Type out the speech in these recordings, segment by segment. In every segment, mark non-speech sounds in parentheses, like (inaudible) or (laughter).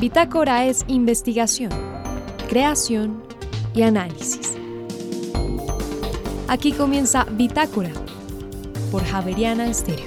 Bitácora es investigación, creación y análisis. Aquí comienza Bitácora por Javeriana Estéreo.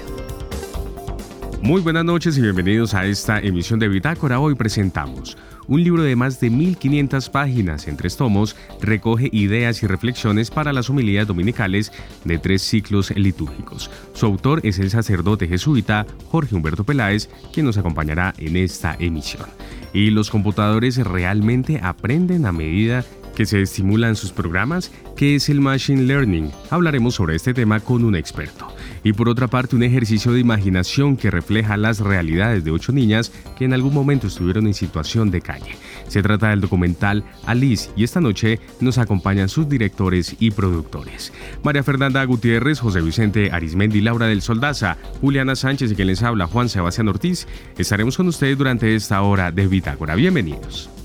Muy buenas noches y bienvenidos a esta emisión de Bitácora. Hoy presentamos un libro de más de 1500 páginas en tres tomos recoge ideas y reflexiones para las homilías dominicales de tres ciclos litúrgicos. Su autor es el sacerdote jesuita Jorge Humberto Peláez, quien nos acompañará en esta emisión. Y los computadores realmente aprenden a medida que se estimulan sus programas, ¿qué es el Machine Learning? Hablaremos sobre este tema con un experto. Y por otra parte, un ejercicio de imaginación que refleja las realidades de ocho niñas que en algún momento estuvieron en situación de calle. Se trata del documental Alice y esta noche nos acompañan sus directores y productores. María Fernanda Gutiérrez, José Vicente Arismendi, Laura del Soldaza, Juliana Sánchez y quien les habla Juan Sebastián Ortiz. Estaremos con ustedes durante esta hora de Bitácora. Bienvenidos.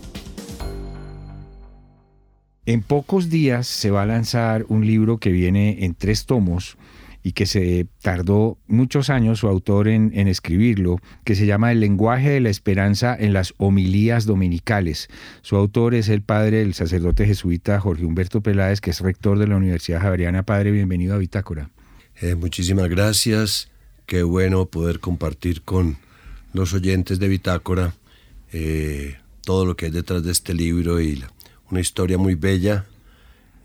En pocos días se va a lanzar un libro que viene en tres tomos y que se tardó muchos años su autor en, escribirlo, que se llama El lenguaje de la esperanza en las homilías dominicales. Su autor es el padre del sacerdote jesuita Jorge Humberto Peláez, que es rector de la Universidad Javeriana. Padre, bienvenido a Bitácora. Eh, muchísimas gracias. Qué bueno poder compartir con los oyentes de Bitácora eh, todo lo que hay detrás de este libro y la una historia muy bella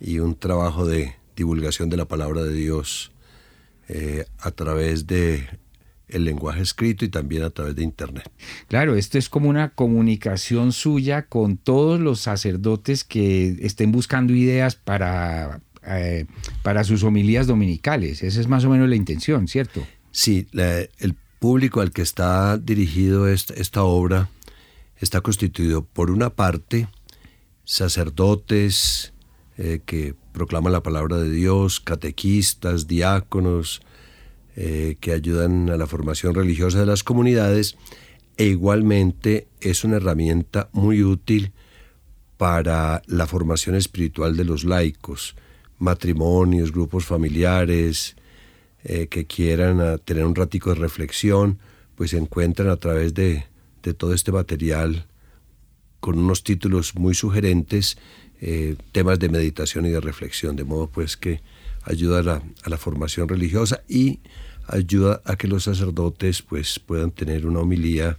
y un trabajo de divulgación de la palabra de Dios eh, a través de el lenguaje escrito y también a través de internet. Claro, esto es como una comunicación suya con todos los sacerdotes que estén buscando ideas para, eh, para sus homilías dominicales. Esa es más o menos la intención, ¿cierto? Sí, el público al que está dirigido esta, esta obra está constituido por una parte sacerdotes eh, que proclaman la palabra de Dios, catequistas, diáconos, eh, que ayudan a la formación religiosa de las comunidades e igualmente es una herramienta muy útil para la formación espiritual de los laicos, matrimonios, grupos familiares eh, que quieran tener un ratico de reflexión, pues se encuentran a través de, de todo este material con unos títulos muy sugerentes, eh, temas de meditación y de reflexión, de modo pues que ayuda a la, formación religiosa y ayuda a que los sacerdotes pues puedan tener una homilía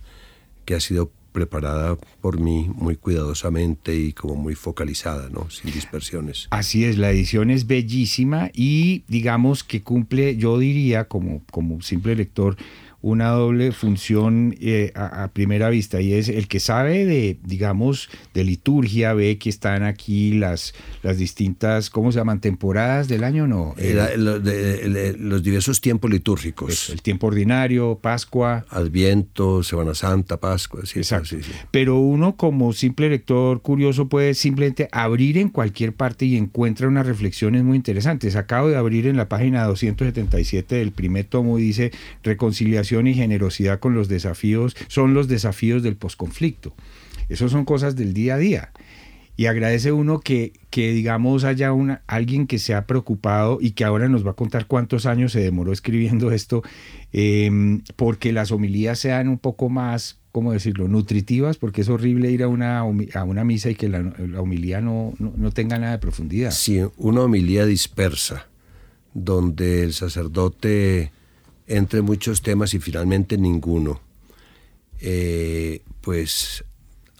que ha sido preparada por mí muy cuidadosamente y como muy focalizada, ¿no? Sin dispersiones. Así es, la edición es bellísima y digamos que cumple, yo diría como, como simple lector, una doble función eh, a, primera vista y es el que sabe de, digamos, de liturgia, ve que están aquí las, las distintas, ¿cómo se llaman? ¿Temporadas del año? No. Eh, los diversos tiempos litúrgicos. el tiempo ordinario, Pascua. Adviento, Semana Santa, Pascua. Sí, Exacto. Pero uno como simple lector curioso puede simplemente abrir en cualquier parte y encuentra unas reflexiones muy interesantes. Acabo de abrir en la página 277 del primer tomo y dice reconciliación y generosidad con los desafíos son los desafíos del posconflicto. Esos son cosas del día a día. Y agradece uno que, que digamos, haya una, alguien que se ha preocupado y que ahora nos va a contar cuántos años se demoró escribiendo esto, em, porque las homilías sean un poco más, ¿cómo decirlo?, nutritivas, porque es horrible ir a una, a una misa y que la, la homilía no, no, no tenga nada de profundidad. Sí, una homilía dispersa, donde el sacerdote entre muchos temas y finalmente ninguno, eh, pues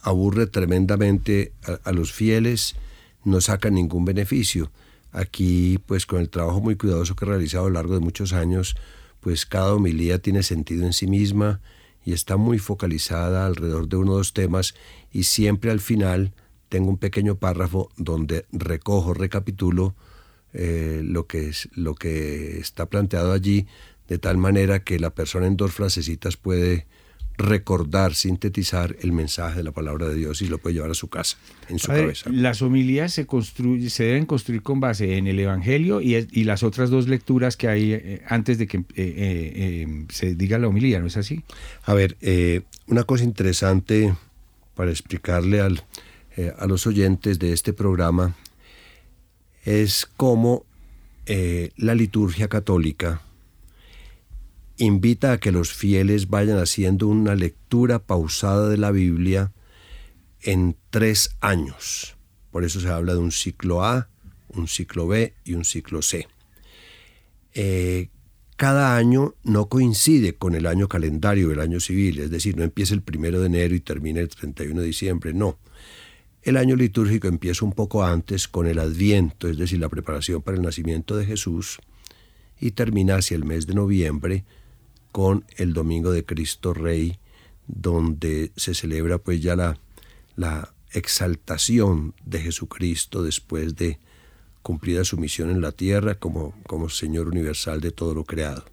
aburre tremendamente a, los fieles, no saca ningún beneficio. Aquí, pues con el trabajo muy cuidadoso que he realizado a lo largo de muchos años, pues cada homilía tiene sentido en sí misma y está muy focalizada alrededor de uno o dos temas y siempre al final tengo un pequeño párrafo donde recojo, recapitulo eh, lo, que lo que está planteado allí de tal manera que la persona en dos frasecitas puede recordar, sintetizar el mensaje de la palabra de Dios y lo puede llevar a su casa, en su cabeza. Las homilías se, se deben construir con base en el Evangelio y, y las otras dos lecturas que hay eh, antes de que eh, eh, se diga la homilía, ¿no es así? A ver, una cosa interesante para explicarle al, a los oyentes de este programa es cómo la liturgia católica invita a que los fieles vayan haciendo una lectura pausada de la Biblia en tres años. Por eso se habla de un ciclo A, un ciclo B y un ciclo C. Eh, cada año no coincide con el año calendario del año civil, es decir, no empieza el primero de enero y termina el 31 de diciembre, no. El año litúrgico empieza un poco antes con el Adviento, es decir, la preparación para el nacimiento de Jesús, y termina hacia el mes de noviembre con el Domingo de Cristo Rey, donde se celebra pues ya la, la exaltación de Jesucristo después de cumplida su misión en la tierra como, como Señor universal de todo lo creado.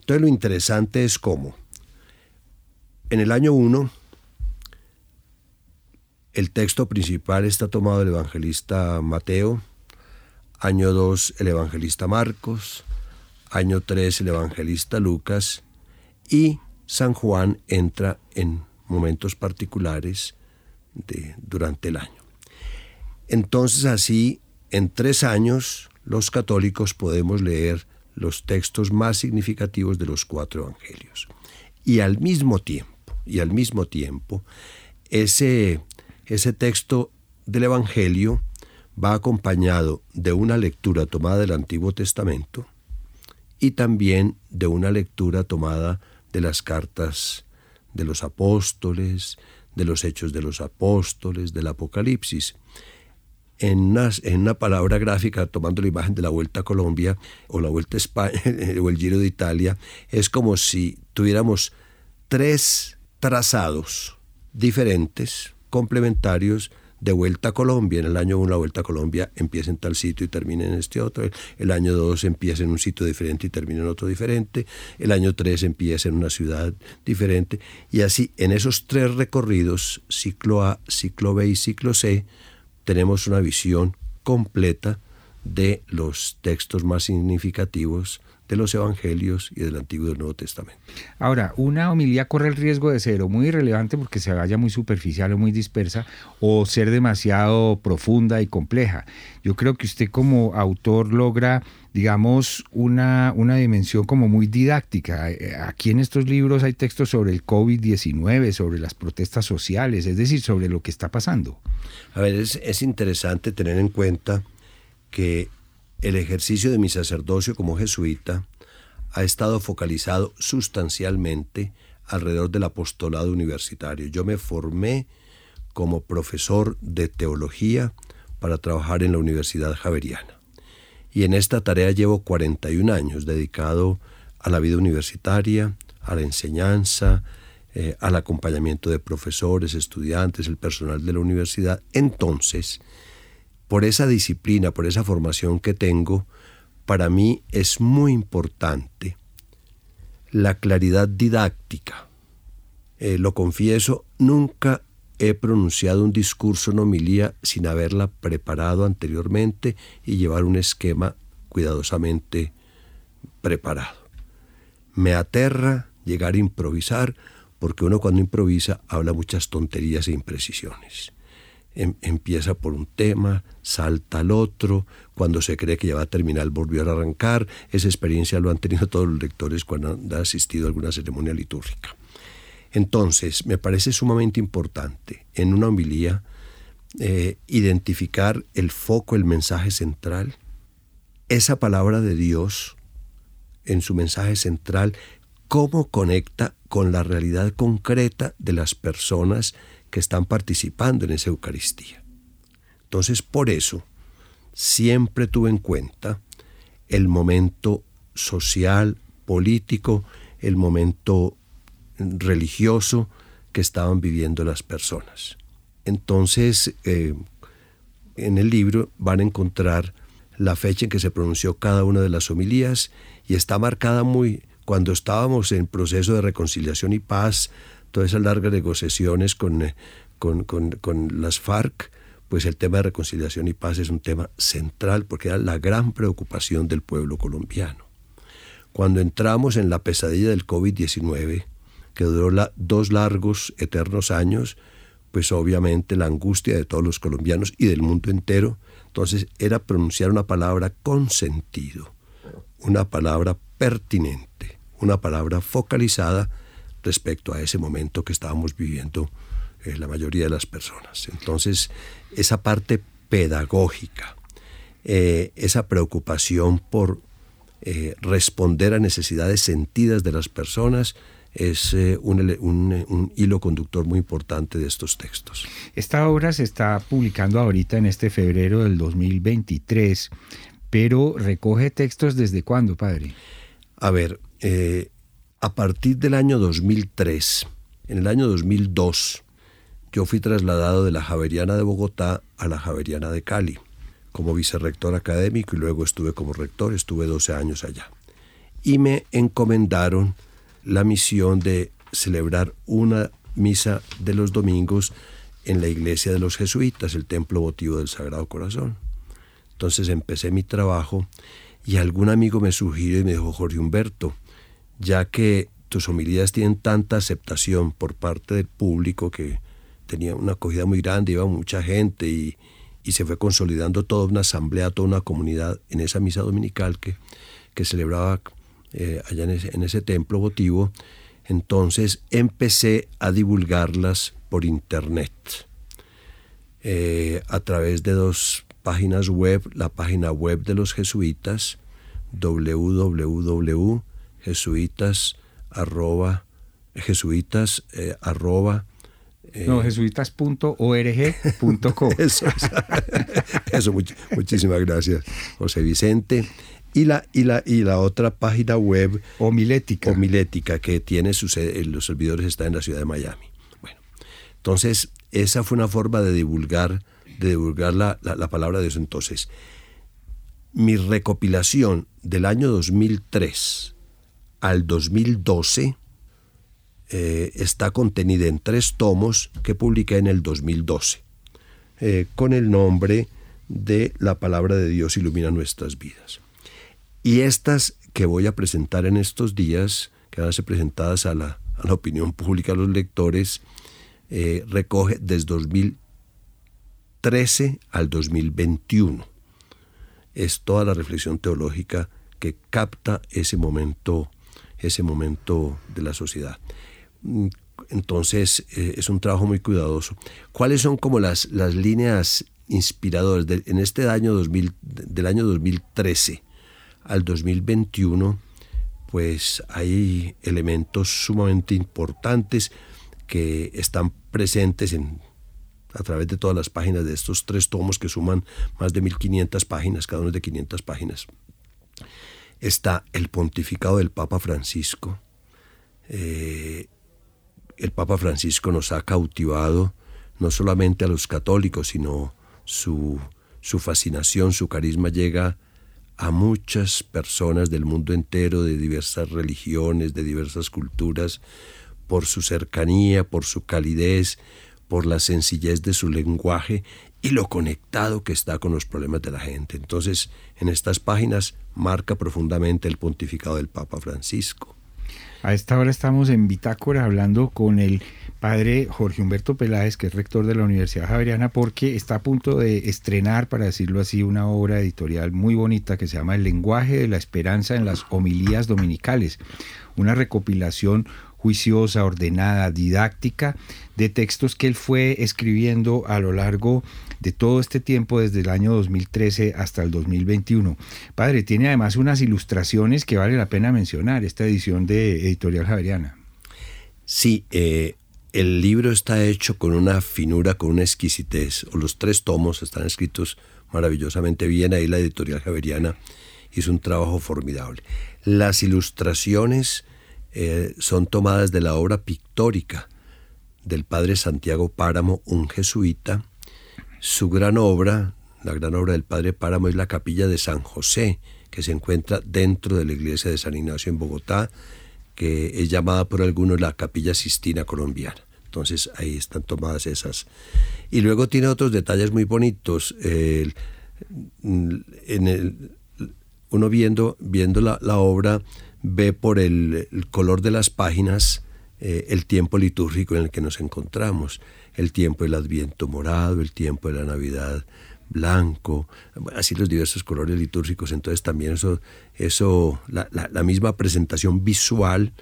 Entonces lo interesante es cómo en el año 1 el texto principal está tomado del evangelista Mateo, año 2 el evangelista Marcos, año 3 el evangelista Lucas y San Juan entra en momentos particulares de, durante el año. Entonces así en tres años, los católicos podemos leer los textos más significativos de los cuatro evangelios. Y al mismo tiempo, y al mismo tiempo, ese, ese texto del evangelio va acompañado de una lectura tomada del Antiguo Testamento y también de una lectura tomada de las cartas de los apóstoles, de los hechos de los apóstoles, del Apocalipsis. En una, palabra gráfica, tomando la imagen de la Vuelta a Colombia o la Vuelta a España (laughs) o el Giro de Italia, es como si tuviéramos tres trazados diferentes, complementarios, de Vuelta a Colombia. En el año 1 la Vuelta a Colombia empieza en tal sitio y termina en este otro. El año 2 empieza en un sitio diferente y termina en otro diferente. El año 3 empieza en una ciudad diferente. Y así, en esos tres recorridos, ciclo A, ciclo B y ciclo C, tenemos una visión completa de los textos más significativos de los evangelios y del Antiguo y del Nuevo Testamento. Ahora, una homilía corre el riesgo de ser o muy irrelevante porque se vaya muy superficial o muy dispersa, o ser demasiado profunda y compleja. Yo creo que usted como autor logra, digamos, una, una dimensión como muy didáctica. Eh, aquí en estos libros hay textos sobre el COVID-19, sobre las protestas sociales, es decir, sobre lo que está pasando. A ver, es, es interesante tener en cuenta que el ejercicio de mi sacerdocio como jesuita ha estado focalizado sustancialmente alrededor del apostolado universitario. Yo me formé como profesor de teología para trabajar en la Universidad Javeriana. Y en esta tarea llevo 41 años dedicado a la vida universitaria, a la enseñanza, eh, al acompañamiento de profesores, estudiantes, el personal de la universidad. Entonces, por esa disciplina, por esa formación que tengo, para mí es muy importante la claridad didáctica. Eh, lo confieso, nunca he pronunciado un discurso en homilía sin haberla preparado anteriormente y llevar un esquema cuidadosamente preparado. Me aterra llegar a improvisar porque uno cuando improvisa habla muchas tonterías e imprecisiones. Em, empieza por un tema, salta al otro, cuando se cree que ya va a terminar volvió a arrancar. Esa experiencia lo han tenido todos los lectores cuando han asistido a alguna ceremonia litúrgica. Entonces, me parece sumamente importante en una homilía eh, identificar el foco, el mensaje central, esa palabra de Dios en su mensaje central, cómo conecta con la realidad concreta de las personas que están participando en esa Eucaristía. Entonces, por eso, siempre tuve en cuenta el momento social, político, el momento religioso que estaban viviendo las personas. Entonces, eh, en el libro van a encontrar la fecha en que se pronunció cada una de las homilías y está marcada muy cuando estábamos en proceso de reconciliación y paz, todas esas largas negociaciones eh, con, con, las FARC, pues el tema de reconciliación y paz es un tema central porque era la gran preocupación del pueblo colombiano. Cuando entramos en la pesadilla del COVID-19, que duró dos largos, eternos años, pues obviamente la angustia de todos los colombianos y del mundo entero, entonces era pronunciar una palabra con sentido, una palabra pertinente, una palabra focalizada respecto a ese momento que estábamos viviendo eh, la mayoría de las personas. Entonces, esa parte pedagógica, eh, esa preocupación por eh, responder a necesidades sentidas de las personas, es un, hilo conductor muy importante de estos textos. Esta obra se está publicando ahorita en este febrero del 2023, pero recoge textos desde cuándo, padre? A ver, a partir del año 2003, en el año 2002, yo fui trasladado de la Javeriana de Bogotá a la Javeriana de Cali como vicerrector académico y luego estuve como rector, estuve 12 años allá. Y me encomendaron la misión de celebrar una misa de los domingos en la iglesia de los jesuitas, el templo votivo del Sagrado Corazón. Entonces empecé mi trabajo y algún amigo me sugirió y me dijo, Jorge Humberto, ya que tus homilías tienen tanta aceptación por parte del público que tenía una acogida muy grande, iba mucha gente y, se fue consolidando toda una asamblea, toda una comunidad en esa misa dominical que, que celebraba eh, allá en ese, templo votivo. Entonces empecé a divulgarlas por internet eh, a través de dos páginas web, la página web de los jesuitas, www.jesuitas jesuitas eh, eh, no, jesuitas.org.co. (laughs) Eso, (laughs) eso muchísimas gracias, José Vicente. Y la, y, la, y la otra página web. Homilética. Homilética, que tiene sus, eh, los servidores está en la ciudad de Miami. Bueno, entonces, esa fue una forma de divulgar, de divulgar la, la palabra de Dios. Entonces, mi recopilación del año 2003 al 2012 eh, está contenida en tres tomos que publiqué en el 2012, eh, con el nombre de La palabra de Dios ilumina nuestras vidas. Y estas que voy a presentar en estos días, que van a ser presentadas a la, opinión pública, a los lectores, eh, recoge desde 2013 al 2021. Es toda la reflexión teológica que capta ese momento, ese momento de la sociedad. Mm, entonces eh, es un trabajo muy cuidadoso. ¿Cuáles son como las, las líneas inspiradoras? en este año 2000, del año 2013 al 2021, pues hay elementos sumamente importantes que están presentes en, a través de todas las páginas de estos tres tomos que suman más de 1500 páginas, cada uno de 500 páginas. Está el pontificado del Papa Francisco, eh, el Papa Francisco nos ha cautivado no solamente a los católicos, sino su, su fascinación, su carisma llega a muchas personas del mundo entero, de diversas religiones, de diversas culturas, por su cercanía, por su calidez, por la sencillez de su lenguaje y lo conectado que está con los problemas de la gente. Entonces, en estas páginas marca profundamente el pontificado del Papa Francisco. A esta hora estamos en Bitácora hablando con el padre Jorge Humberto Peláez, que es rector de la Universidad Javeriana, porque está a punto de estrenar, para decirlo así, una obra editorial muy bonita que se llama El lenguaje de la esperanza en las homilías dominicales, una recopilación juiciosa, ordenada, didáctica, de textos que él fue escribiendo a lo largo de todo este tiempo, desde el año 2013 hasta el 2021. Padre, tiene además unas ilustraciones que vale la pena mencionar, esta edición de Editorial Javeriana. Sí, eh, el libro está hecho con una finura, con una exquisitez. Los tres tomos están escritos maravillosamente bien. Ahí la editorial Javeriana hizo un trabajo formidable. Las ilustraciones eh, son tomadas de la obra pictórica del padre Santiago Páramo, un jesuita. Su gran obra, la gran obra del padre Páramo, es la capilla de San José, que se encuentra dentro de la iglesia de San Ignacio en Bogotá, que es llamada por algunos la capilla Sistina colombiana. Entonces ahí están tomadas esas. Y luego tiene otros detalles muy bonitos. en el, uno viendo, viendo la, la obra ve por el, color de las páginas eh, el tiempo litúrgico en el que nos encontramos, el tiempo del Adviento morado, el tiempo de la Navidad blanco, así los diversos colores litúrgicos. Entonces también eso, eso la, misma presentación visual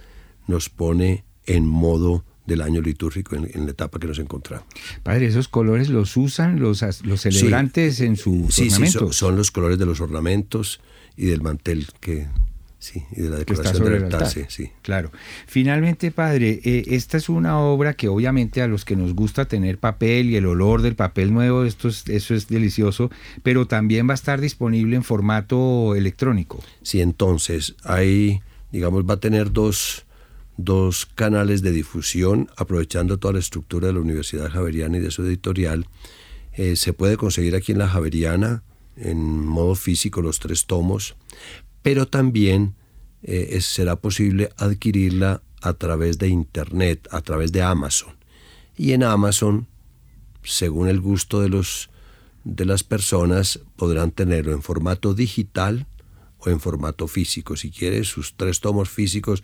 nos pone en modo del año litúrgico en, la etapa que nos encontramos. Padre, ¿esos colores los usan los, los celebrantes en sus sí, ornamentos? Sí, son, los colores de los ornamentos y del mantel que... Sí, y de la decoración del altar, Sí, sí. Claro. Finalmente, padre, eh, esta es una obra que obviamente a los que nos gusta tener papel y el olor del papel nuevo, esto es, eso es delicioso, pero también va a estar disponible en formato electrónico. Sí, entonces, hay, digamos, va a tener dos, dos canales de difusión, aprovechando toda la estructura de la Universidad Javeriana y de su editorial. Eh, se puede conseguir aquí en la Javeriana, en modo físico, los tres tomos, pero también eh, será posible adquirirla a través de Internet, a través de Amazon. Y en Amazon, según el gusto de, los, de las personas, podrán tenerlo en formato digital o en formato físico. Si quiere sus tres tomos físicos,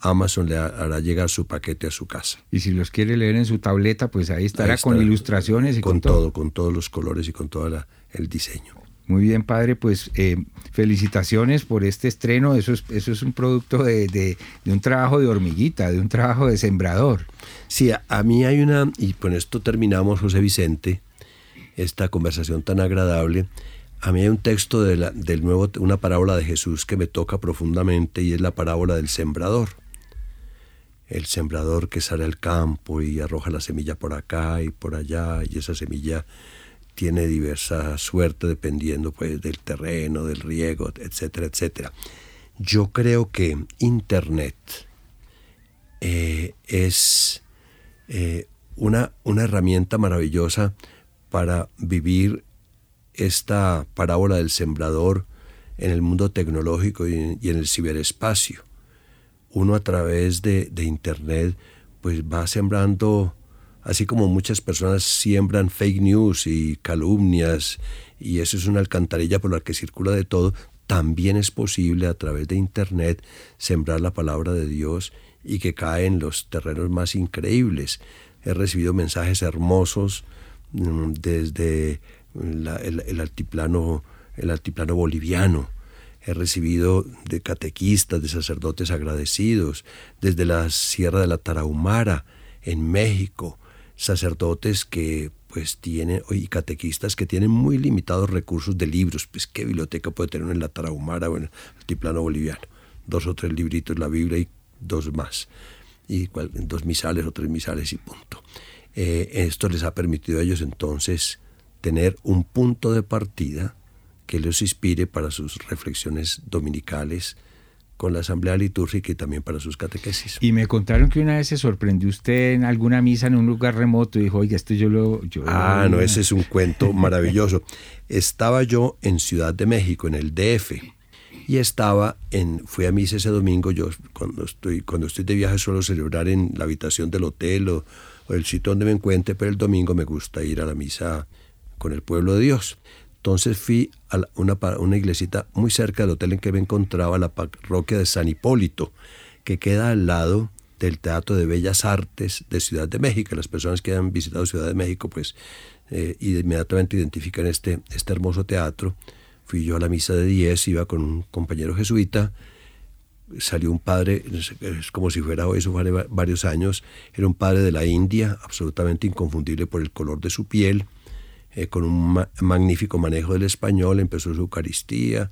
Amazon le hará llegar su paquete a su casa. Y si los quiere leer en su tableta, pues ahí estará, con ilustraciones y con, todo, Con todos los colores y con todo el diseño. Muy bien, padre, pues eh, felicitaciones por este estreno. Eso es, eso es un producto de, un trabajo de hormiguita, de un trabajo de sembrador. Sí, a, mí hay una, y con esto terminamos, José Vicente, esta conversación tan agradable. A mí hay un texto de la, del nuevo, una parábola de Jesús que me toca profundamente y es la parábola del sembrador el sembrador que sale al campo y arroja la semilla por acá y por allá, y esa semilla tiene diversa suerte dependiendo pues, del terreno, del riego, etcétera, etcétera. Yo creo que Internet eh, es eh, una, una herramienta maravillosa para vivir esta parábola del sembrador en el mundo tecnológico y en el ciberespacio uno a través de, Internet pues va sembrando, así como muchas personas siembran fake news y calumnias, y eso es una alcantarilla por la que circula de todo, también es posible a través de Internet sembrar la palabra de Dios y que cae en los terrenos más increíbles. He recibido mensajes hermosos mm, desde el, altiplano, el altiplano boliviano, He recibido de catequistas, de sacerdotes agradecidos, desde la Sierra de la Tarahumara, en México, sacerdotes que pues tienen, y catequistas que tienen muy limitados recursos de libros, pues qué biblioteca puede tener en la Tarahumara o en el altiplano boliviano, dos o tres libritos, la Biblia y dos más, y dos misales o tres misales y punto. Eh, esto les ha permitido a ellos entonces tener un punto de partida que los inspire para sus reflexiones dominicales con la asamblea litúrgica y también para sus catequesis. Y me contaron que una vez se sorprendió usted en alguna misa en un lugar remoto y dijo, oiga, esto yo lo... Yo ah, no, ese es un cuento (laughs) maravilloso. Estaba yo en Ciudad de México, en el DF, y estaba en, fui a misa ese domingo, yo cuando estoy, cuando estoy de viaje suelo celebrar en la habitación del hotel o, o el sitio donde me encuentre, pero el domingo me gusta ir a la misa con el pueblo de Dios. Entonces fui a una, iglesita muy cerca del hotel en que me encontraba, la parroquia de San Hipólito, que queda al lado del Teatro de Bellas Artes de Ciudad de México. Las personas que han visitado Ciudad de México, pues eh, inmediatamente identifican este, este hermoso teatro. Fui yo a la misa de 10, iba con un compañero jesuita, salió un padre, es como si fuera hoy, eso vale varios años, era un padre de la India, absolutamente inconfundible por el color de su piel, eh, con un magnífico manejo del español, empezó su Eucaristía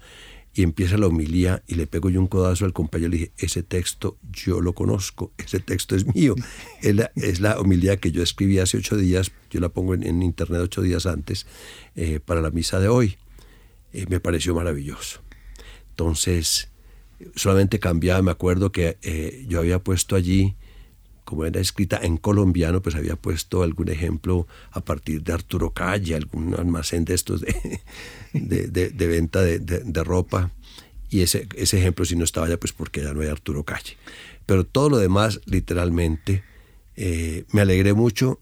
y empieza la homilía y le pego yo un codazo al compañero y le dije, ese texto yo lo conozco, ese texto es mío. (laughs) es, la, es la homilía que yo escribí hace ocho días, yo la pongo en, internet ocho días antes, eh, para la misa de hoy. Eh, me pareció maravilloso. Entonces, solamente cambiaba, me acuerdo que yo había puesto allí como era escrita en colombiano, pues había puesto algún ejemplo a partir de Arturo Calle, algún almacén de estos de, (laughs) venta de, ropa. Y ese, ese ejemplo si no estaba ya, pues porque ya no hay Arturo Calle. Pero todo lo demás, literalmente, eh, me alegré mucho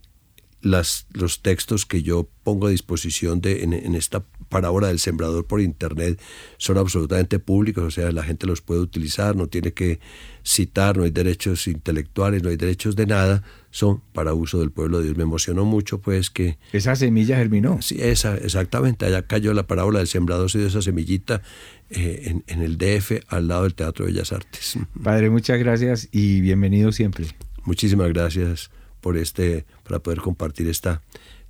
las, los textos que yo pongo a disposición de, en esta parábola del sembrador por internet son absolutamente públicos, o sea, la gente los puede utilizar, no tiene que citar, no hay derechos intelectuales, no hay derechos de nada, son para uso del pueblo de Dios. Me emocionó mucho pues que... Esa semilla germinó. Sí, esa, exactamente, allá cayó la parábola del sembrador, se dio esa semillita eh, en, en el DF al lado del Teatro de Bellas Artes. (laughs) Padre, muchas gracias y bienvenido siempre. Muchísimas gracias por este, para poder compartir esta,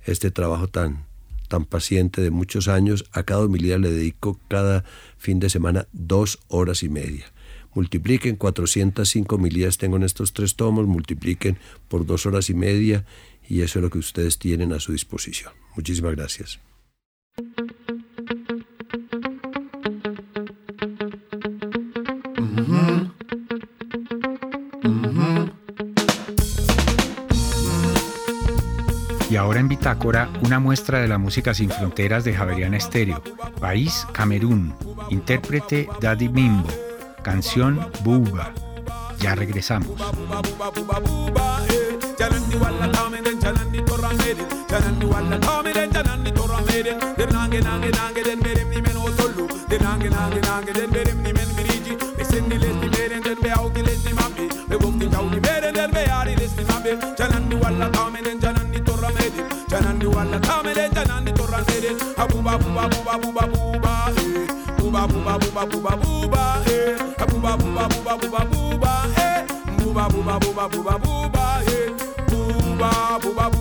este trabajo tan, tan paciente de muchos años. A cada homilía le dedico cada fin de semana dos horas y media. Multipliquen 405 homilías tengo en estos tres tomos, multipliquen por dos horas y media y eso es lo que ustedes tienen a su disposición. Muchísimas gracias. Y ahora en Bitácora, una muestra de la música sin fronteras de Javeriana Estéreo. País, Camerún. Intérprete, Daddy Bimbo. Canción, Buba. Ya regresamos. Tamele janandi torrandere abuba buba buba buba buba eh buba buba buba buba buba eh abuba buba buba buba buba eh buba buba buba buba buba eh buba buba buba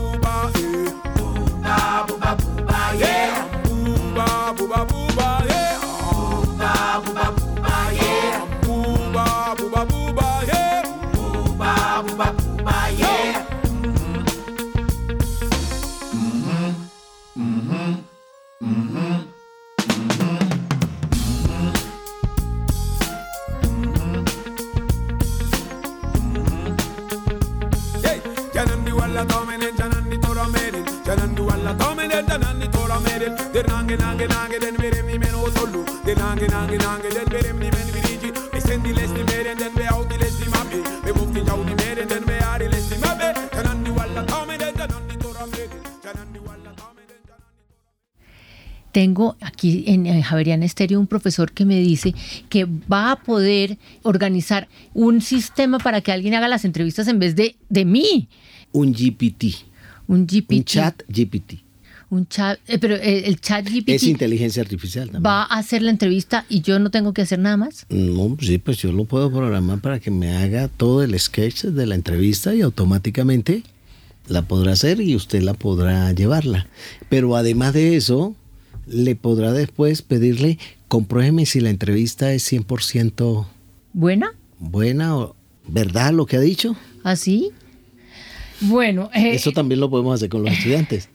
men men mabe mabe Tengo aquí en Javeriana Estéreo un profesor que me dice que va a poder organizar un sistema para que alguien haga las entrevistas en vez de, de mí. Un GPT, Un GPT. un chat GPT. Un chat. eh, pero eh, el chat GPT Es inteligencia artificial también. va a hacer la entrevista y yo no tengo que hacer nada más. No, sí, pues yo lo puedo programar para que me haga todo el sketch de la entrevista y automáticamente la podrá hacer y usted la podrá llevarla. Pero además de eso, le podrá después pedirle, compruébeme si la entrevista es 100% ¿Buena? buena o verdad lo que ha dicho. ¿Así? Bueno, eh, Eso también lo podemos hacer con los estudiantes.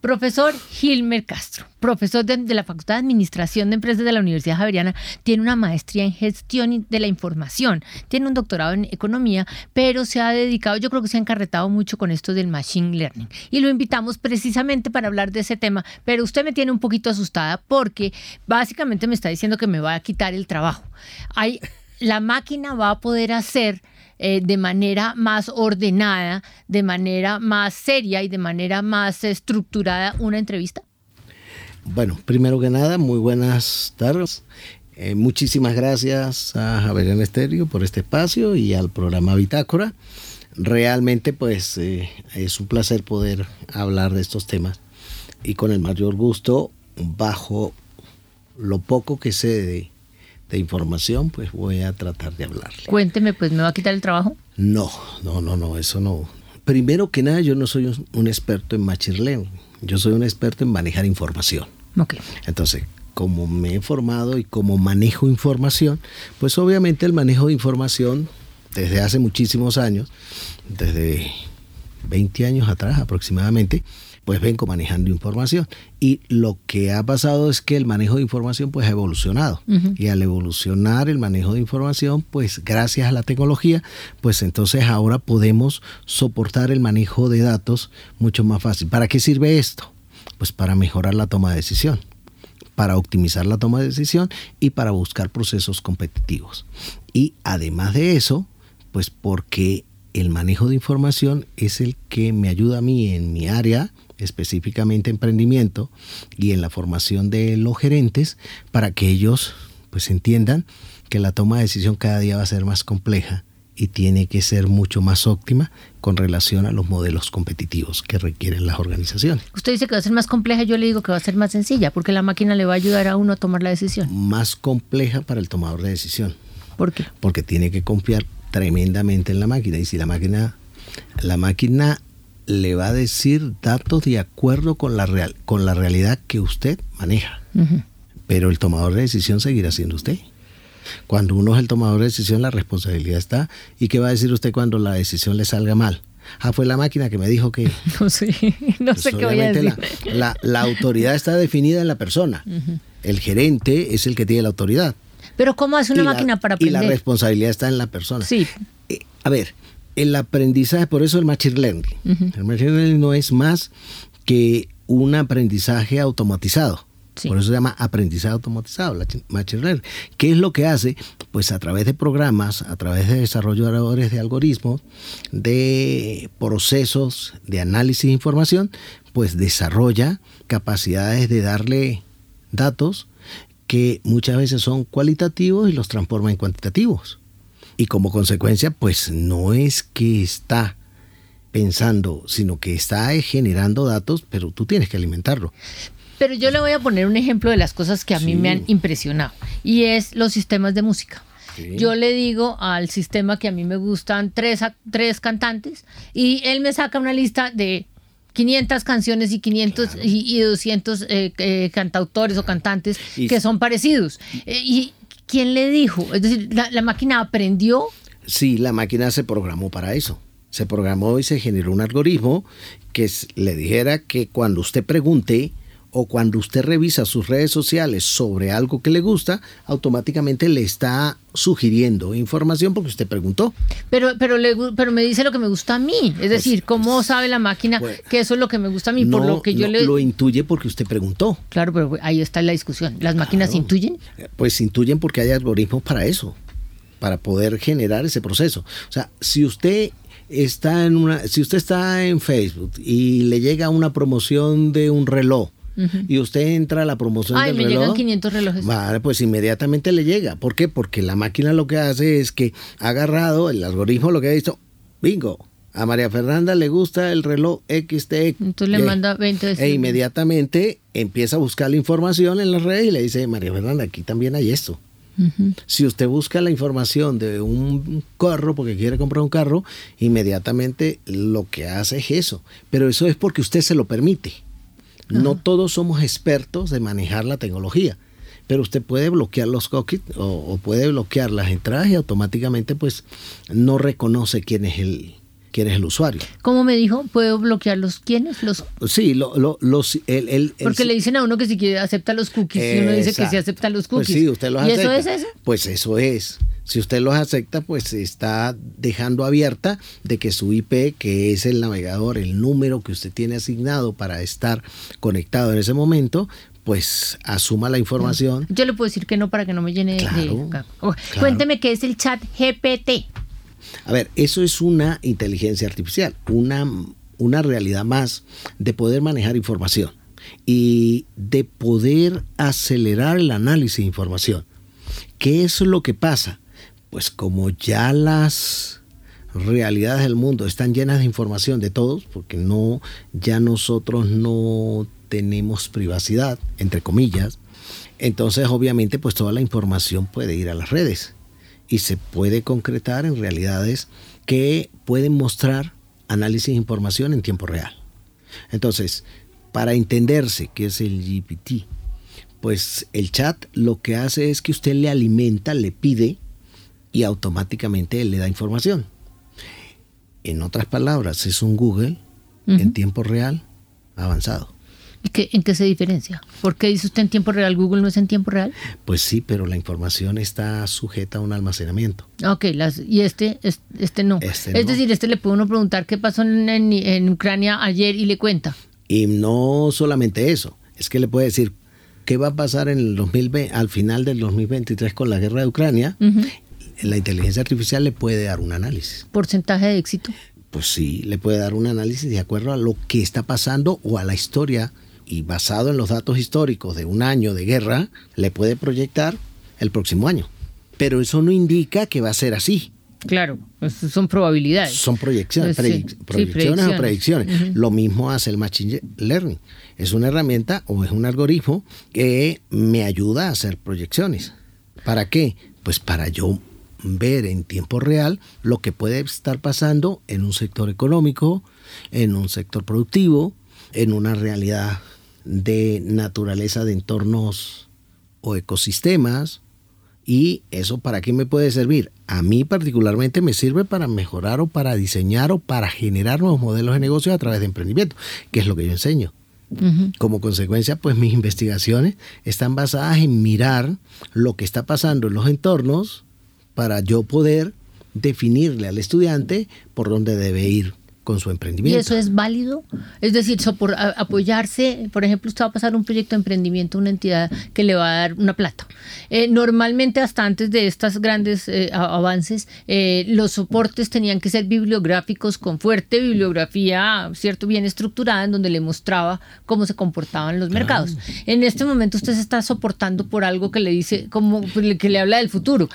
Profesor Gilmer Castro, profesor de, de la Facultad de Administración de Empresas de la Universidad Javeriana, tiene una maestría en gestión de la información, tiene un doctorado en economía, pero se ha dedicado, yo creo que se ha encarretado mucho con esto del machine learning. Y lo invitamos precisamente para hablar de ese tema, pero usted me tiene un poquito asustada porque básicamente me está diciendo que me va a quitar el trabajo. Hay, la máquina va a poder hacer eh, de manera más ordenada, de manera más seria y de manera más estructurada una entrevista? Bueno, primero que nada, muy buenas tardes. Eh, muchísimas gracias a Javerian Estéreo por este espacio y al programa Bitácora. Realmente, pues, eh, es un placer poder hablar de estos temas y con el mayor gusto, bajo lo poco que sé de, de información, pues voy a tratar de hablarle. Cuénteme, pues, ¿me va a quitar el trabajo? No, no, no, no, eso no. Primero que nada, yo no soy un, un experto en learning. Yo soy un experto en manejar información. Ok. Entonces, como me he formado y como manejo información, pues obviamente el manejo de información desde hace muchísimos años, desde 20 años atrás aproximadamente, pues vengo manejando información. Y lo que ha pasado es que el manejo de información pues ha evolucionado. Y al evolucionar el manejo de información, pues gracias a la tecnología, pues entonces ahora podemos soportar el manejo de datos mucho más fácil. ¿Para qué sirve esto? Pues para mejorar la toma de decisión para optimizar la toma de decisión y para buscar procesos competitivos. Y además de eso, pues porque el manejo de información es el que me ayuda a mí en mi área, específicamente emprendimiento y en la formación de los gerentes, para que ellos pues entiendan que la toma de decisión cada día va a ser más compleja y tiene que ser mucho más óptima con relación a los modelos competitivos que requieren las organizaciones. Usted dice que va a ser más compleja, yo le digo que va a ser más sencilla, porque la máquina le va a ayudar a uno a tomar la decisión. Más compleja para el tomador de decisión. ¿Por qué? porque tiene que confiar tremendamente en la máquina y si la máquina La máquina le va a decir datos de acuerdo con la, real, con la realidad que usted maneja. Pero el tomador de decisión seguirá siendo usted. Cuando uno es el tomador de decisión, la responsabilidad está. ¿Y qué va a decir usted cuando la decisión le salga mal? Ah, fue la máquina que me dijo que... (laughs) No sé, no Pues sé qué voy a decir. La, la- la autoridad está definida en la persona. El gerente es el que tiene la autoridad. Pero ¿cómo hace una Y la- máquina para Y la aprender? responsabilidad está en la persona. Sí, Eh, a ver, el aprendizaje, por eso el machine learning. El machine learning no es más que un aprendizaje automatizado. Sí. Por eso se llama aprendizaje automatizado, machine learning. ¿Qué es lo que hace? Pues a través de programas, a través de desarrolladores de algoritmos, de procesos de análisis de información, pues desarrolla capacidades de darle datos que muchas veces son cualitativos y los transforma en cuantitativos. Y como consecuencia, pues no es que está pensando, sino que está eh, generando datos, pero tú tienes que alimentarlo. pero yo le voy a poner un ejemplo de las cosas que a mí me han impresionado y es los sistemas de música. Sí. Yo le digo al sistema que a mí me gustan tres, tres cantantes y él me saca una lista de 500 canciones y 500 y, y 200 eh, eh, cantautores o cantantes Y- que son parecidos. Eh, ¿Y quién le dijo? Es decir, la, máquina aprendió. Sí, la máquina se programó para eso. Se programó y se generó un algoritmo que le dijera que cuando usted pregunte o cuando usted revisa sus redes sociales sobre algo que le gusta, automáticamente le está sugiriendo información porque usted preguntó. Pero, pero, le, pero me dice lo que me gusta a mí. Es decir, ¿cómo pues, sabe la máquina pues, que eso es lo que me gusta a mí? por lo que yo no, le. lo intuye porque usted preguntó. Claro, pero ahí está la discusión. ¿Las máquinas Claro. intuyen? Pues intuyen porque hay algoritmos para eso, para poder generar ese proceso. O sea, si usted está en una, si usted está en Facebook y le llega una promoción de un reloj y usted entra a la promoción Ay, del me reloj, llegan 500 relojes. Vale, pues inmediatamente le llega. ¿Por qué? Porque la máquina lo que hace es que ha agarrado el algoritmo, lo que ha visto, bingo. A María Fernanda le gusta el reloj XTX. Entonces le manda 20 de E inmediatamente empieza a buscar la información en las redes y le dice, María Fernanda, aquí también hay esto. Si usted busca la información de un carro porque quiere comprar un carro, inmediatamente lo que hace es eso. Pero eso es porque usted se lo permite. No todos somos expertos de manejar la tecnología, pero usted puede bloquear los cookies o, o puede bloquear las entradas y automáticamente pues no reconoce quién es el quién es el usuario. ¿Cómo me dijo? ¿Puedo bloquear los quiénes? Los, Sí, lo, lo- los el, el- el- porque le dicen a uno que si quiere acepta los cookies y uno dice que sí acepta los Pues cookies. sí, usted los ¿Y acepta. eso es eso? Pues eso es. Si usted los acepta, pues está dejando abierta de que su IP, que es el navegador, el número que usted tiene asignado para estar conectado en ese momento, pues asuma la información. Yo le puedo decir que no para que no me llene Claro, de... Oh, claro. Cuénteme qué es el chat GPT. A ver, eso es una inteligencia artificial, una, una realidad más de poder manejar información y de poder acelerar el análisis de información. ¿Qué es lo que pasa? Pues como ya las realidades del mundo están llenas de información de todos, porque no, ya nosotros no tenemos privacidad, entre comillas, entonces obviamente pues toda la información puede ir a las redes y se puede concretar en realidades que pueden mostrar análisis de información en tiempo real. Entonces, para entenderse qué es el GPT, pues el chat lo que hace es que usted le alimenta, le pide y automáticamente él le da información. En otras palabras, es un Google en tiempo real avanzado. ¿Y qué, ¿En qué se diferencia? ¿Por qué dice usted en tiempo real? ¿Google no es en tiempo real? Pues sí, pero la información está sujeta a un almacenamiento. Ah, Ok, las, y este, es- este no. Este es no. decir, este le puede uno preguntar qué pasó en, en- en Ucrania ayer y le cuenta. Y no solamente eso, es que le puede decir qué va a pasar en el 2020, al final del 2023 con la guerra de Ucrania. La inteligencia artificial le puede dar un análisis. Porcentaje de éxito. Pues sí, le puede dar un análisis de acuerdo a lo que está pasando o a la historia y basado en los datos históricos de un año de guerra, le puede proyectar el próximo año. Pero eso no indica que va a ser así. Claro, pues son probabilidades. Son proyecciones, Pues sí, predic- sí, proyecciones o predicciones. predicciones. Lo mismo hace el Machine Learning. Es una herramienta o es un algoritmo que me ayuda a hacer proyecciones. ¿Para qué? Pues para yo ver en tiempo real lo que puede estar pasando en un sector económico, en un sector productivo, en una realidad de naturaleza de entornos o ecosistemas. ¿Y eso para qué me puede servir? A mí particularmente me sirve para mejorar o para diseñar o para generar nuevos modelos de negocio a través de emprendimiento, que es lo que yo enseño. Como consecuencia, pues mis investigaciones están basadas en mirar lo que está pasando en los entornos para yo poder definirle al estudiante por dónde debe ir con su emprendimiento. ¿Y eso es válido? Es decir, por, apoyarse, por ejemplo, usted va a pasar un proyecto de emprendimiento a una entidad que le va a dar una plata. Eh, normalmente, hasta antes de estos grandes eh, avances, eh, los soportes tenían que ser bibliográficos con fuerte bibliografía, ¿cierto? Bien estructurada, en donde le mostraba cómo se comportaban los mercados. En este momento usted se está soportando por algo que le dice, como que le habla del futuro.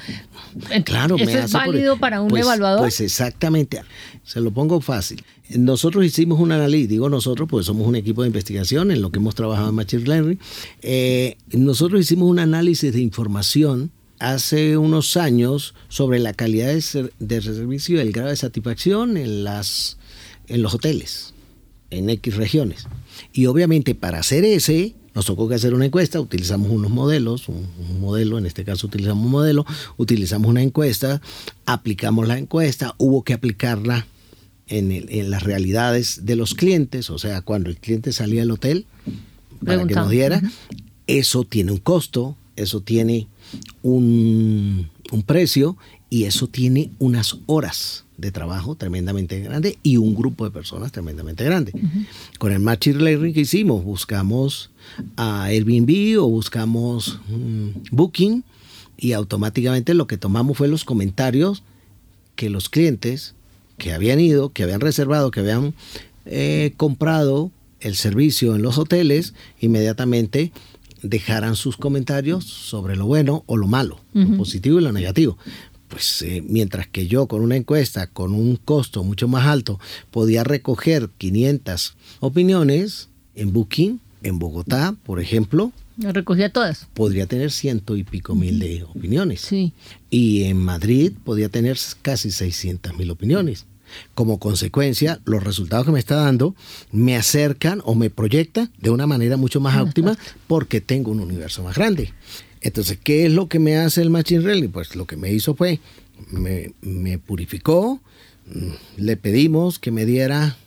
Claro, ¿Eso es válido para un pues, evaluador? Pues exactamente. Se lo pongo fácil. Nosotros hicimos un análisis, digo nosotros, porque somos un equipo de investigación en lo que hemos trabajado en Machine Learning. Eh, nosotros hicimos un análisis de información hace unos años sobre la calidad de, servicio y el grado de satisfacción en, las, en los hoteles, en X regiones. Y obviamente para hacer ese, nos tocó que hacer una encuesta, utilizamos unos modelos, un, modelo, en este caso utilizamos un modelo, utilizamos una encuesta, aplicamos la encuesta, hubo que aplicarla en, el, en, las realidades de los clientes, o sea, cuando el cliente salía del hotel para que nos diera, uh -huh. eso tiene un costo, eso tiene un, un, precio y eso tiene unas horas de trabajo tremendamente grande y un grupo de personas tremendamente grande. Uh -huh. Con el Machine Learning que hicimos, buscamos a Airbnb o buscamos um, Booking y automáticamente lo que tomamos fue los comentarios que los clientes que habían ido, que habían reservado, que habían eh, comprado el servicio en los hoteles, inmediatamente dejaran sus comentarios sobre lo bueno o lo malo, uh -huh. lo positivo y lo negativo. Pues eh, mientras que yo con una encuesta con un costo mucho más alto podía recoger 500 opiniones en Booking, en Bogotá, por ejemplo, recogía todas. Podría tener ciento y pico mil de opiniones. Sí. Y en Madrid podía tener casi 600 mil opiniones. Como consecuencia, los resultados que me está dando me acercan o me proyectan de una manera mucho más óptima porque tengo un universo más grande. Entonces, ¿qué es lo que me hace el Machine Learning? Pues lo que me hizo fue, me, me purificó, le pedimos que me diera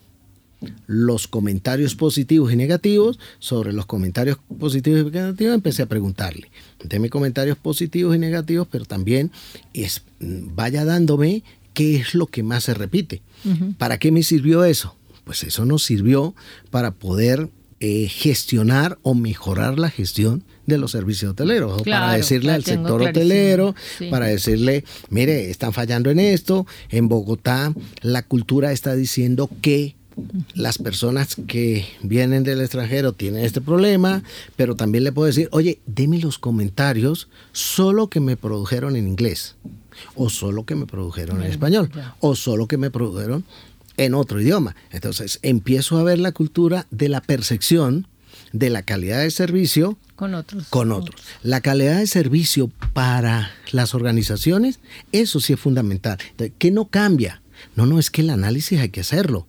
los comentarios positivos y negativos. Sobre los comentarios positivos y negativos empecé a preguntarle. Deme comentarios positivos y negativos, pero también es, vaya dándome qué es lo que más se repite. Uh -huh. ¿Para qué me sirvió eso? Pues eso nos sirvió para poder eh, gestionar o mejorar la gestión de los servicios hoteleros. Claro, para decirle al sector hotelero, sí. para decirle, mire, están fallando en esto. En Bogotá la cultura está diciendo que las personas que vienen del extranjero tienen este problema, pero también le puedo decir, oye, deme los comentarios solo que me produjeron en inglés, o solo que me produjeron en español, o solo que me produjeron en otro idioma. Entonces empiezo a ver la cultura de la percepción de la calidad de servicio con otros. Con otros. La calidad de servicio para las organizaciones, eso sí es fundamental. ¿Qué no cambia? No, no, es que el análisis hay que hacerlo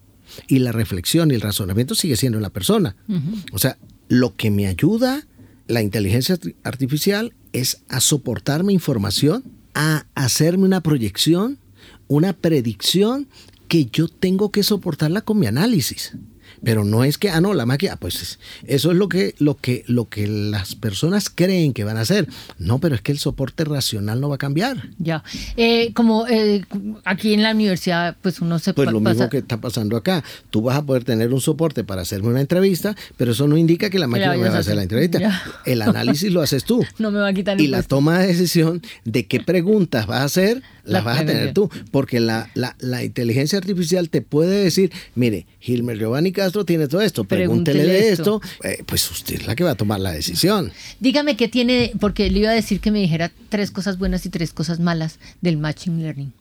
y la reflexión y el razonamiento sigue siendo la persona. Uh -huh. O sea, lo que me ayuda la inteligencia artificial es a soportarme información, a hacerme una proyección, una predicción que yo tengo que soportarla con mi análisis. Pero no es que, ah, no, la máquina, pues eso es lo que, lo, que, lo que las personas creen que van a hacer. No, pero es que el soporte racional no va a cambiar. Ya. Eh, como eh, aquí en la universidad, pues uno se Pues lo pasa... mismo que está pasando acá. Tú vas a poder tener un soporte para hacerme una entrevista, pero eso no indica que la máquina me va a hacer la entrevista. Ya. El (laughs) análisis lo haces tú. No me va a quitar Y la toma de decisión de qué preguntas vas a hacer, las vas a tener tú. Porque la, la, la inteligencia artificial te puede decir, mire, Gilmer Giovanni Castro tiene todo esto, pregúntele, pregúntele de esto, esto. Eh, pues usted es la que va a tomar la decisión. Dígame qué tiene, porque le iba a decir que me dijera tres cosas buenas y tres cosas malas del Machine Learning.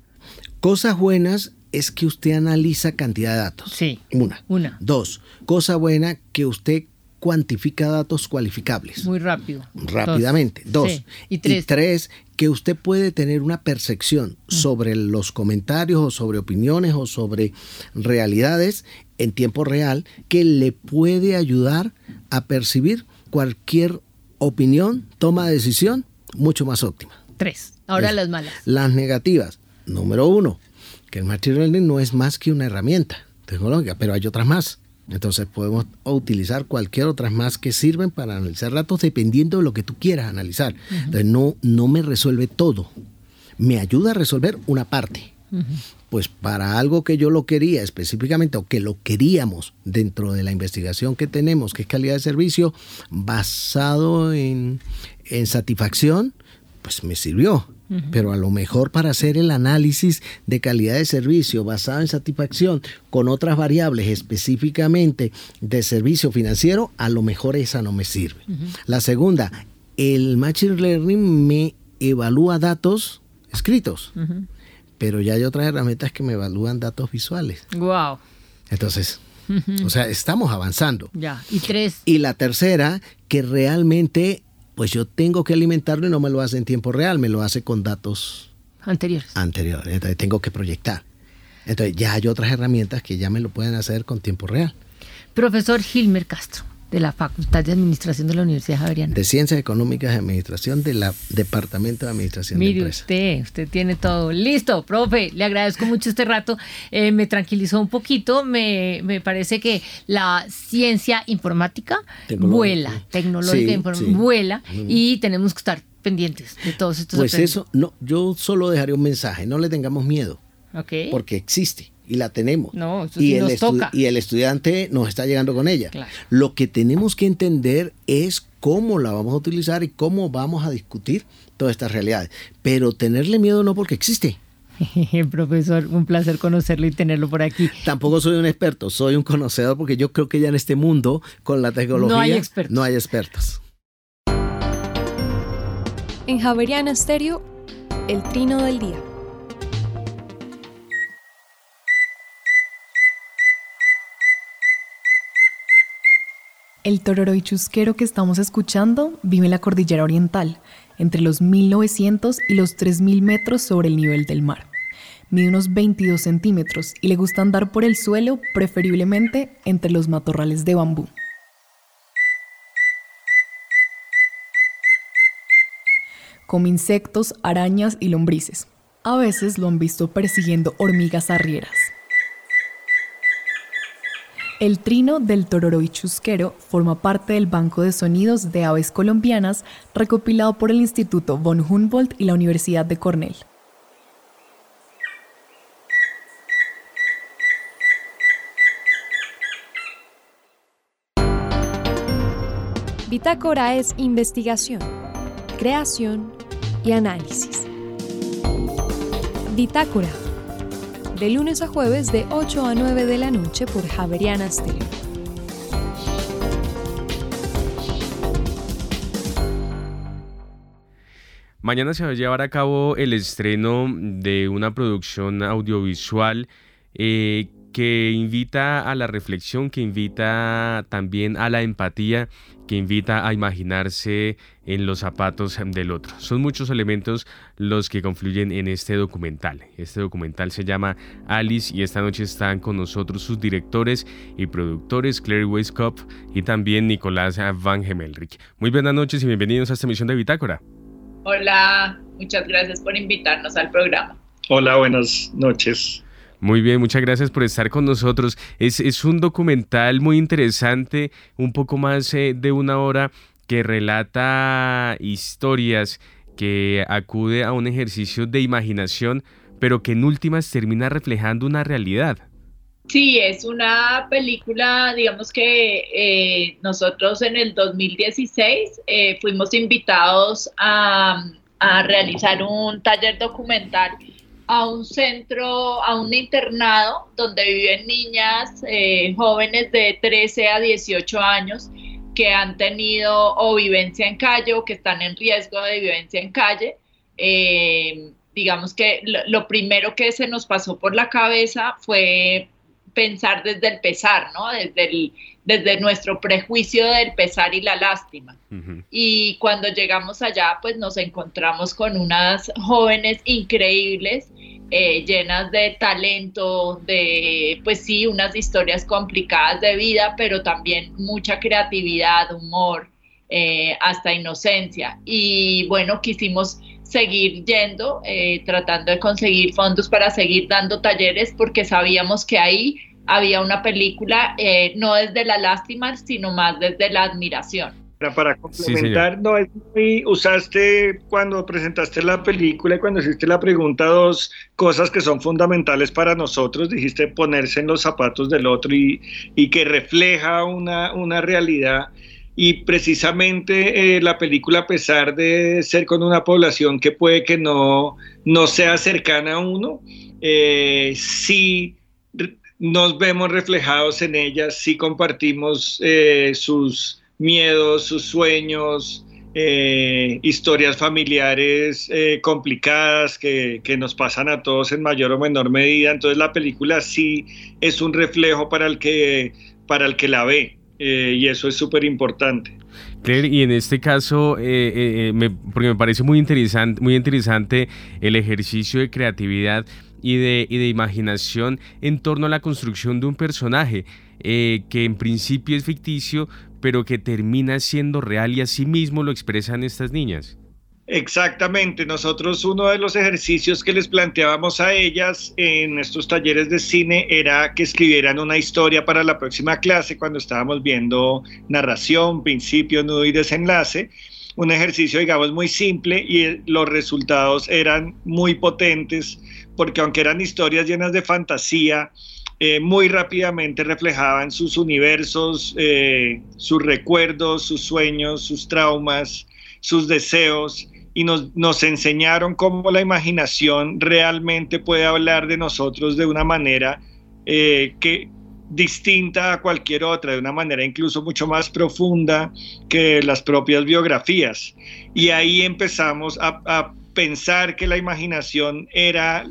Cosas buenas es que usted analiza cantidad de datos. Sí. Una. Una. Dos. Cosa buena que usted cuantifica datos cualificables. Muy rápido. Rápidamente. Dos. Sí. Y tres. tres, que usted puede tener una percepción sobre los comentarios o sobre opiniones o sobre realidades en tiempo real que le puede ayudar a percibir cualquier opinión, toma de decisión mucho más óptima. Tres. Ahora Es- las malas. Las negativas. Número uno, que el Machine Learning no es más que una herramienta tecnológica, pero hay otras más. Entonces podemos utilizar cualquier otras más que sirven para analizar datos dependiendo de lo que tú quieras analizar. Entonces no, no me resuelve todo. Me ayuda a resolver una parte. Pues para algo que yo lo quería específicamente o que lo queríamos dentro de la investigación que tenemos, que es calidad de servicio, basado en, en satisfacción, pues me sirvió. Pero a lo mejor para hacer el análisis de calidad de servicio basado en satisfacción con otras variables específicamente de servicio financiero, a lo mejor esa no me sirve. La segunda, el Machine Learning me evalúa datos escritos, pero ya hay otras herramientas que me evalúan datos visuales. Wow. Entonces, o sea, estamos avanzando. Ya. Y tres. Y la tercera, que realmente, pues yo tengo que alimentarlo y no me lo hace en tiempo real, me lo hace con datos Anteriores. anteriores. Entonces tengo que proyectar. Entonces ya hay otras herramientas que ya me lo pueden hacer con tiempo real. Profesor Gilmer Castro, de la Facultad de Administración de la Universidad Javeriana. De Ciencias Económicas y Administración del Departamento de Administración de Mire Empresas. usted, usted tiene todo. Listo, profe, le agradezco mucho este rato. Eh, me tranquilizó un poquito. Me, me parece que la ciencia informática Tecnológica. vuela, tecnológica Sí, inform- sí. vuela y tenemos que estar pendientes de todos estos Pues eso, no, yo solo dejaré un mensaje, no le tengamos miedo, porque existe y la tenemos. No, eso y, sí el nos toca. y el estudiante nos está llegando con ella. Claro. Lo que tenemos que entender es cómo la vamos a utilizar y cómo vamos a discutir todas estas realidades. Pero tenerle miedo no porque existe. (laughs) Profesor, un placer conocerlo y tenerlo por aquí. Tampoco soy un experto, soy un conocedor porque yo creo que ya en este mundo con la tecnología No hay expertos. no hay expertos. En Javeriana Stereo, el trino del día. El tororoi chusquero que estamos escuchando vive en la cordillera oriental, entre los 1900 y los 3000 metros sobre el nivel del mar. Mide unos 22 centímetros y le gusta andar por el suelo, preferiblemente entre los matorrales de bambú. Come insectos, arañas y lombrices. A veces lo han visto persiguiendo hormigas arrieras. El trino del tororoi chusquero forma parte del Banco de Sonidos de Aves Colombianas recopilado por el Instituto von Humboldt y la Universidad de Cornell. Bitácora es investigación, creación y análisis. Bitácora. De lunes a jueves de 8 a 9 de la noche por Javeriana Stereo. Mañana se va a llevar a cabo el estreno de una producción audiovisual eh, que invita a la reflexión, que invita también a la empatía, que invita a imaginarse en los zapatos del otro. Son muchos elementos los que confluyen en este documental. Este documental se llama Alice y esta noche están con nosotros sus directores y productores Claire Weiskopf y también Nicolás Van Gemelrich. Muy buenas noches y bienvenidos a esta emisión de Bitácora. Hola, muchas gracias por invitarnos al programa. Hola, buenas noches. Muy bien, muchas gracias por estar con nosotros. Es, es un documental muy interesante, un poco más eh, de una hora, que relata historias, que acude a un ejercicio de imaginación, pero que en últimas termina reflejando una realidad. Sí, es una película, digamos que eh, nosotros en el 2016 eh, fuimos invitados a, a realizar un taller documental a un centro, a un internado donde viven niñas eh, jóvenes de 13 a 18 años que han tenido o vivencia en calle o que están en riesgo de vivencia en calle. Eh, digamos que lo, lo, primero que se nos pasó por la cabeza fue pensar desde el pesar, ¿no? Desde, el, desde nuestro prejuicio del pesar y la lástima. Y cuando llegamos allá, pues nos encontramos con unas jóvenes increíbles, eh, llenas de talento, de, pues sí, unas historias complicadas de vida, pero también mucha creatividad, humor, eh, hasta inocencia. Y bueno, quisimos seguir yendo, eh, tratando de conseguir fondos para seguir dando talleres, porque sabíamos que ahí había una película eh, no desde la lástima, sino más desde la admiración. Para complementar, no es muy, usaste cuando presentaste la película y cuando hiciste la pregunta dos cosas que son fundamentales para nosotros. Dijiste ponerse en los zapatos del otro y, y que refleja una, una realidad y precisamente eh, la película, a pesar de ser con una población que puede que no, no sea cercana a uno, eh, sí nos vemos reflejados en ella, sí compartimos eh, sus miedos, sus sueños, historias familiares complicadas que, que, nos pasan a todos en mayor o menor medida. Entonces la película sí es un reflejo para el que, para el que la ve. Eh, y eso es súper importante. Claire, y en este caso, eh, eh, me, porque me parece muy interesante, muy interesante el ejercicio de creatividad y de, y de imaginación en torno a la construcción de un personaje que en principio es ficticio, pero que termina siendo real y así mismo lo expresan estas niñas. Exactamente, nosotros uno de los ejercicios que les planteábamos a ellas en estos talleres de cine era que escribieran una historia para la próxima clase cuando estábamos viendo narración, principio, nudo y desenlace. Un ejercicio, digamos, muy simple y los resultados eran muy potentes porque aunque eran historias llenas de fantasía, eh, muy rápidamente reflejaban sus universos, eh, sus recuerdos, sus sueños, sus traumas, sus deseos y nos, nos enseñaron cómo la imaginación realmente puede hablar de nosotros de una manera eh, que distinta a cualquier otra, de una manera incluso mucho más profunda que las propias biografías. Y ahí empezamos a, a pensar que la imaginación era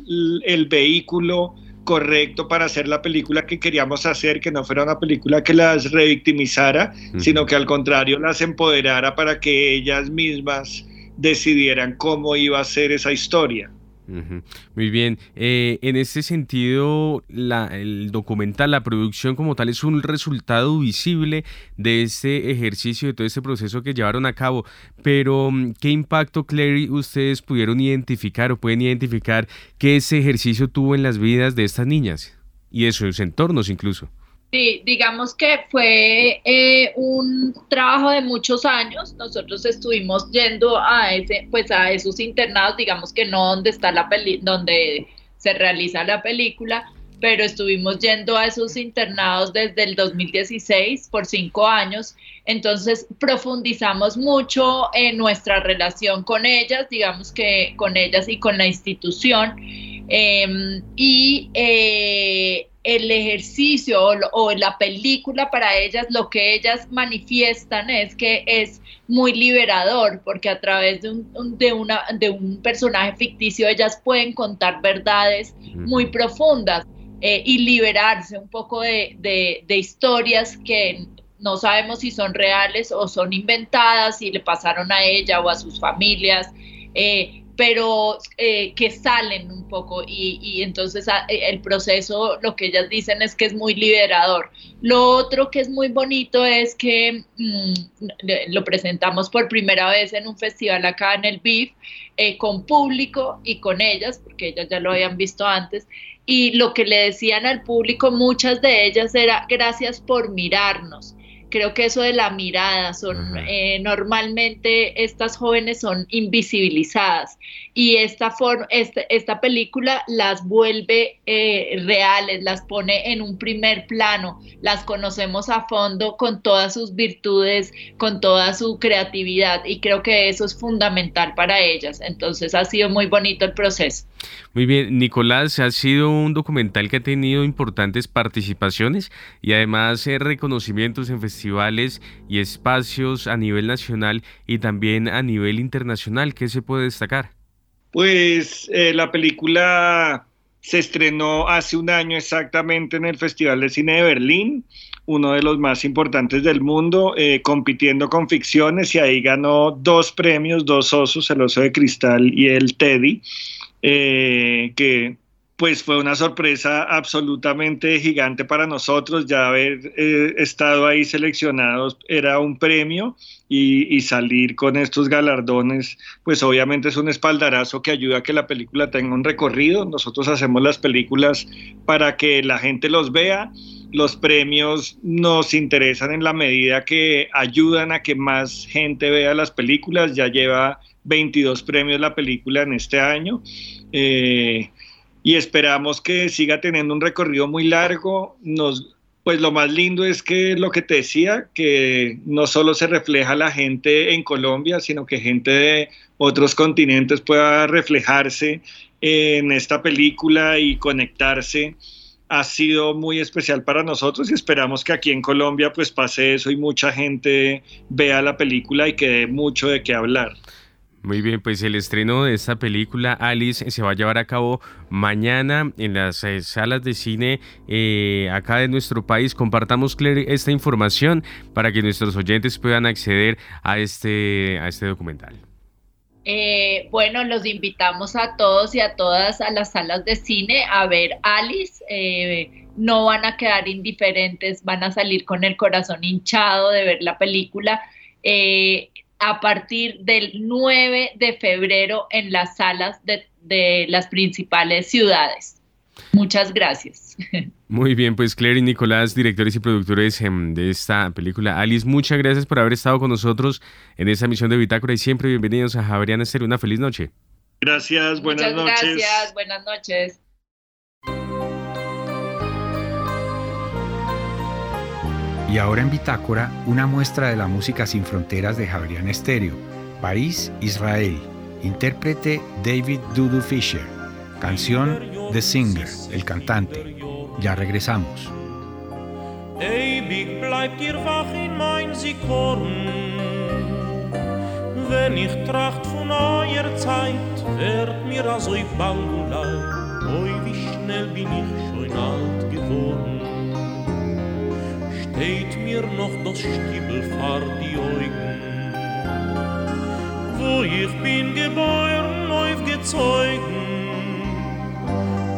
el vehículo correcto para hacer la película que queríamos hacer, que no fuera una película que las revictimizara, sino que al contrario las empoderara para que ellas mismas decidieran cómo iba a ser esa historia. Muy bien, eh, en este sentido, el documental, la producción como tal, es un resultado visible de este ejercicio, de todo este proceso que llevaron a cabo. Pero, mm, ¿qué impacto, Clary, ustedes pudieron identificar o pueden identificar que ese ejercicio tuvo en las vidas de estas niñas y de sus entornos incluso? Sí, digamos que fue eh, un trabajo de muchos años. Nosotros estuvimos yendo a ese, pues a esos internados, digamos que no donde está la peli, donde se realiza la película, pero estuvimos yendo a esos internados desde el 2016 por cinco años. Entonces profundizamos mucho en nuestra relación con ellas, digamos que con ellas y con la institución. Em, y eh, el ejercicio o, la película para ellas, lo que ellas manifiestan es que es muy liberador, porque a través de un, de una, de un personaje ficticio ellas pueden contar verdades muy profundas eh, y liberarse un poco de, de, historias que no sabemos si son reales o son inventadas, si le pasaron a ella o a sus familias. Eh, pero eh, que salen un poco y, entonces ah, eh, el proceso, lo que ellas dicen es que es muy liberador. Lo otro que es muy bonito es que mm, lo presentamos por primera vez en un festival acá en el BIF eh, con público y con ellas, porque ellas ya lo habían visto antes, y lo que le decían al público, muchas de ellas era gracias por mirarnos creo que eso de la mirada, son eh, normalmente estas jóvenes son invisibilizadas y esta, forma, esta, esta película las vuelve eh, reales, las pone en un primer plano, las conocemos a fondo con todas sus virtudes, con toda su creatividad y creo que eso es fundamental para ellas. Entonces ha sido muy bonito el proceso. Muy bien, Nicolás, ha sido un documental que ha tenido importantes participaciones y además eh, reconocimientos en festivales y espacios a nivel nacional y también a nivel internacional. ¿Qué se puede destacar? Pues eh, la película se estrenó hace un año exactamente en el Festival de Cine de Berlín, uno de los más importantes del mundo, eh, compitiendo con ficciones y ahí ganó dos premios, dos osos, el oso de cristal y el Teddy, eh, que pues fue una sorpresa absolutamente gigante para nosotros, ya haber eh, estado ahí seleccionados era un premio y, salir con estos galardones, pues obviamente es un espaldarazo que ayuda a que la película tenga un recorrido. Nosotros hacemos las películas para que la gente los vea. Los premios nos interesan en la medida que ayudan a que más gente vea las películas. Ya lleva 22 premios la película en este año. Eh, y esperamos que siga teniendo un recorrido muy largo. Nos, pues lo más lindo es que lo que te decía, que no solo se refleja la gente en Colombia, sino que gente de otros continentes pueda reflejarse en esta película y conectarse ha sido muy especial para nosotros y esperamos que aquí en Colombia pues pase eso y mucha gente vea la película y quede mucho de qué hablar. Muy bien, pues el estreno de esta película Alice se va a llevar a cabo mañana en las eh, salas de cine eh, acá de nuestro país. Compartamos Claire, esta información para que nuestros oyentes puedan acceder a este, a este documental. Eh, bueno, los invitamos a todos y a todas a las salas de cine a ver Alice. no van a quedar indiferentes, van a salir con el corazón hinchado de ver la película a partir del 9 de febrero en las salas de, las principales ciudades. Muchas gracias. (laughs) Muy bien, pues Claire y Nicolás, directores y productores em, de esta película Alice, muchas gracias por haber estado con nosotros en esta misión de Bitácora y siempre bienvenidos a Javeriana Estéreo. Una feliz noche. Gracias, buenas muchas Gracias, buenas noches. Y ahora en Bitácora, una muestra de la música sin fronteras de Javerian Estéreo, París, Israel. Intérprete David Dudu Fisher. Canción The Singer, el cantante. Ya regresamos. Ewig bleibt ihr wach in mein Sikorn. Wenn ich tracht von eurer Zeit, wird mir also bang und leid. Oi, wie schnell bin ich schon alt geworden. Steht mir noch das Stiebel vor die Augen. Wo ich bin geboren, aufgezeugen,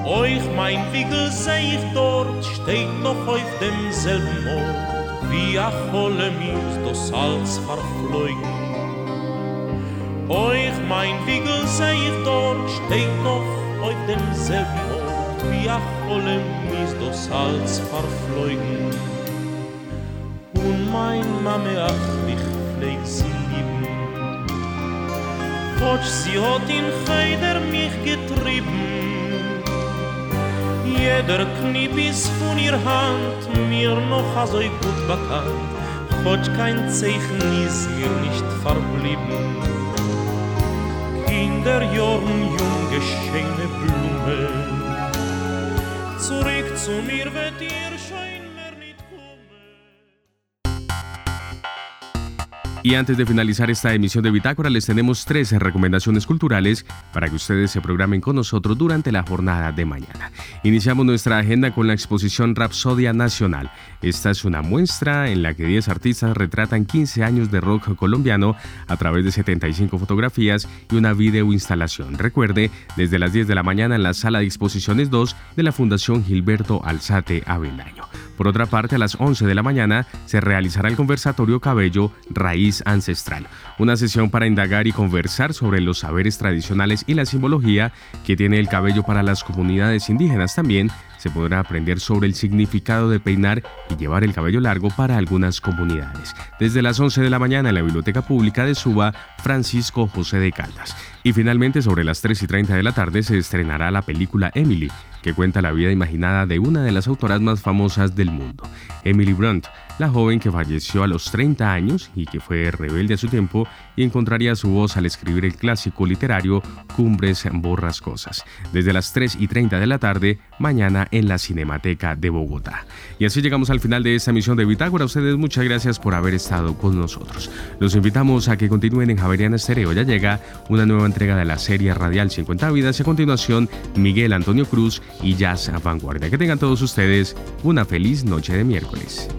euch mein Wiegel seh ich dort, steht noch auf demselben Ort, wie a Cholle mir das Salz verfleugen. Euch mein Wiegel seh ich dort, steht noch auf demselben Ort, wie a Cholle mir das Salz verfleugen. Mein Mame ach mich pfleg sie lieben Hoch sie hat in Heider mich getrieben. Jeder Kniep ist von ihr Hand mir noch so gut bekannt. Hoch kein Zeichen ist mir nicht verblieben. Kinder, Jorn, junge, schöne Blume Zurück zu mir wird ihr schein Y antes de finalizar esta emisión de Bitácora, les tenemos tres recomendaciones culturales para que ustedes se programen con nosotros durante la jornada de mañana. Iniciamos nuestra agenda con la exposición Rapsodia Nacional. Esta es una muestra en la que 10 artistas retratan 15 años de rock colombiano a través de 75 fotografías y una video instalación. Recuerde, desde las 10 de la mañana en la sala de exposiciones 2 de la Fundación Gilberto Alzate Avelaño. Por otra parte, a las 11 de la mañana se realizará el conversatorio Cabello Raíz Ancestral, una sesión para indagar y conversar sobre los saberes tradicionales y la simbología que tiene el cabello para las comunidades indígenas. También se podrá aprender sobre el significado de peinar y llevar el cabello largo para algunas comunidades. Desde las 11 de la mañana en la Biblioteca Pública de Suba, Francisco José de Caldas. Y finalmente sobre las 3 y 30 de la tarde se estrenará la película Emily, que cuenta la vida imaginada de una de las autoras más famosas del mundo, Emily Brunt, la joven que falleció a los 30 años y que fue rebelde a su tiempo y encontraría su voz al escribir el clásico literario Cumbres Borrascosas. Desde las 3 y 30 de la tarde, mañana en la Cinemateca de Bogotá. Y así llegamos al final de esta emisión de Bitácora. Ustedes muchas gracias por haber estado con nosotros. Los invitamos a que continúen en Javeriana Estéreo. Ya llega una nueva entrega de la serie radial 50 vidas y a continuación Miguel Antonio Cruz y Jazz Vanguardia. Que tengan todos ustedes una feliz noche de miércoles.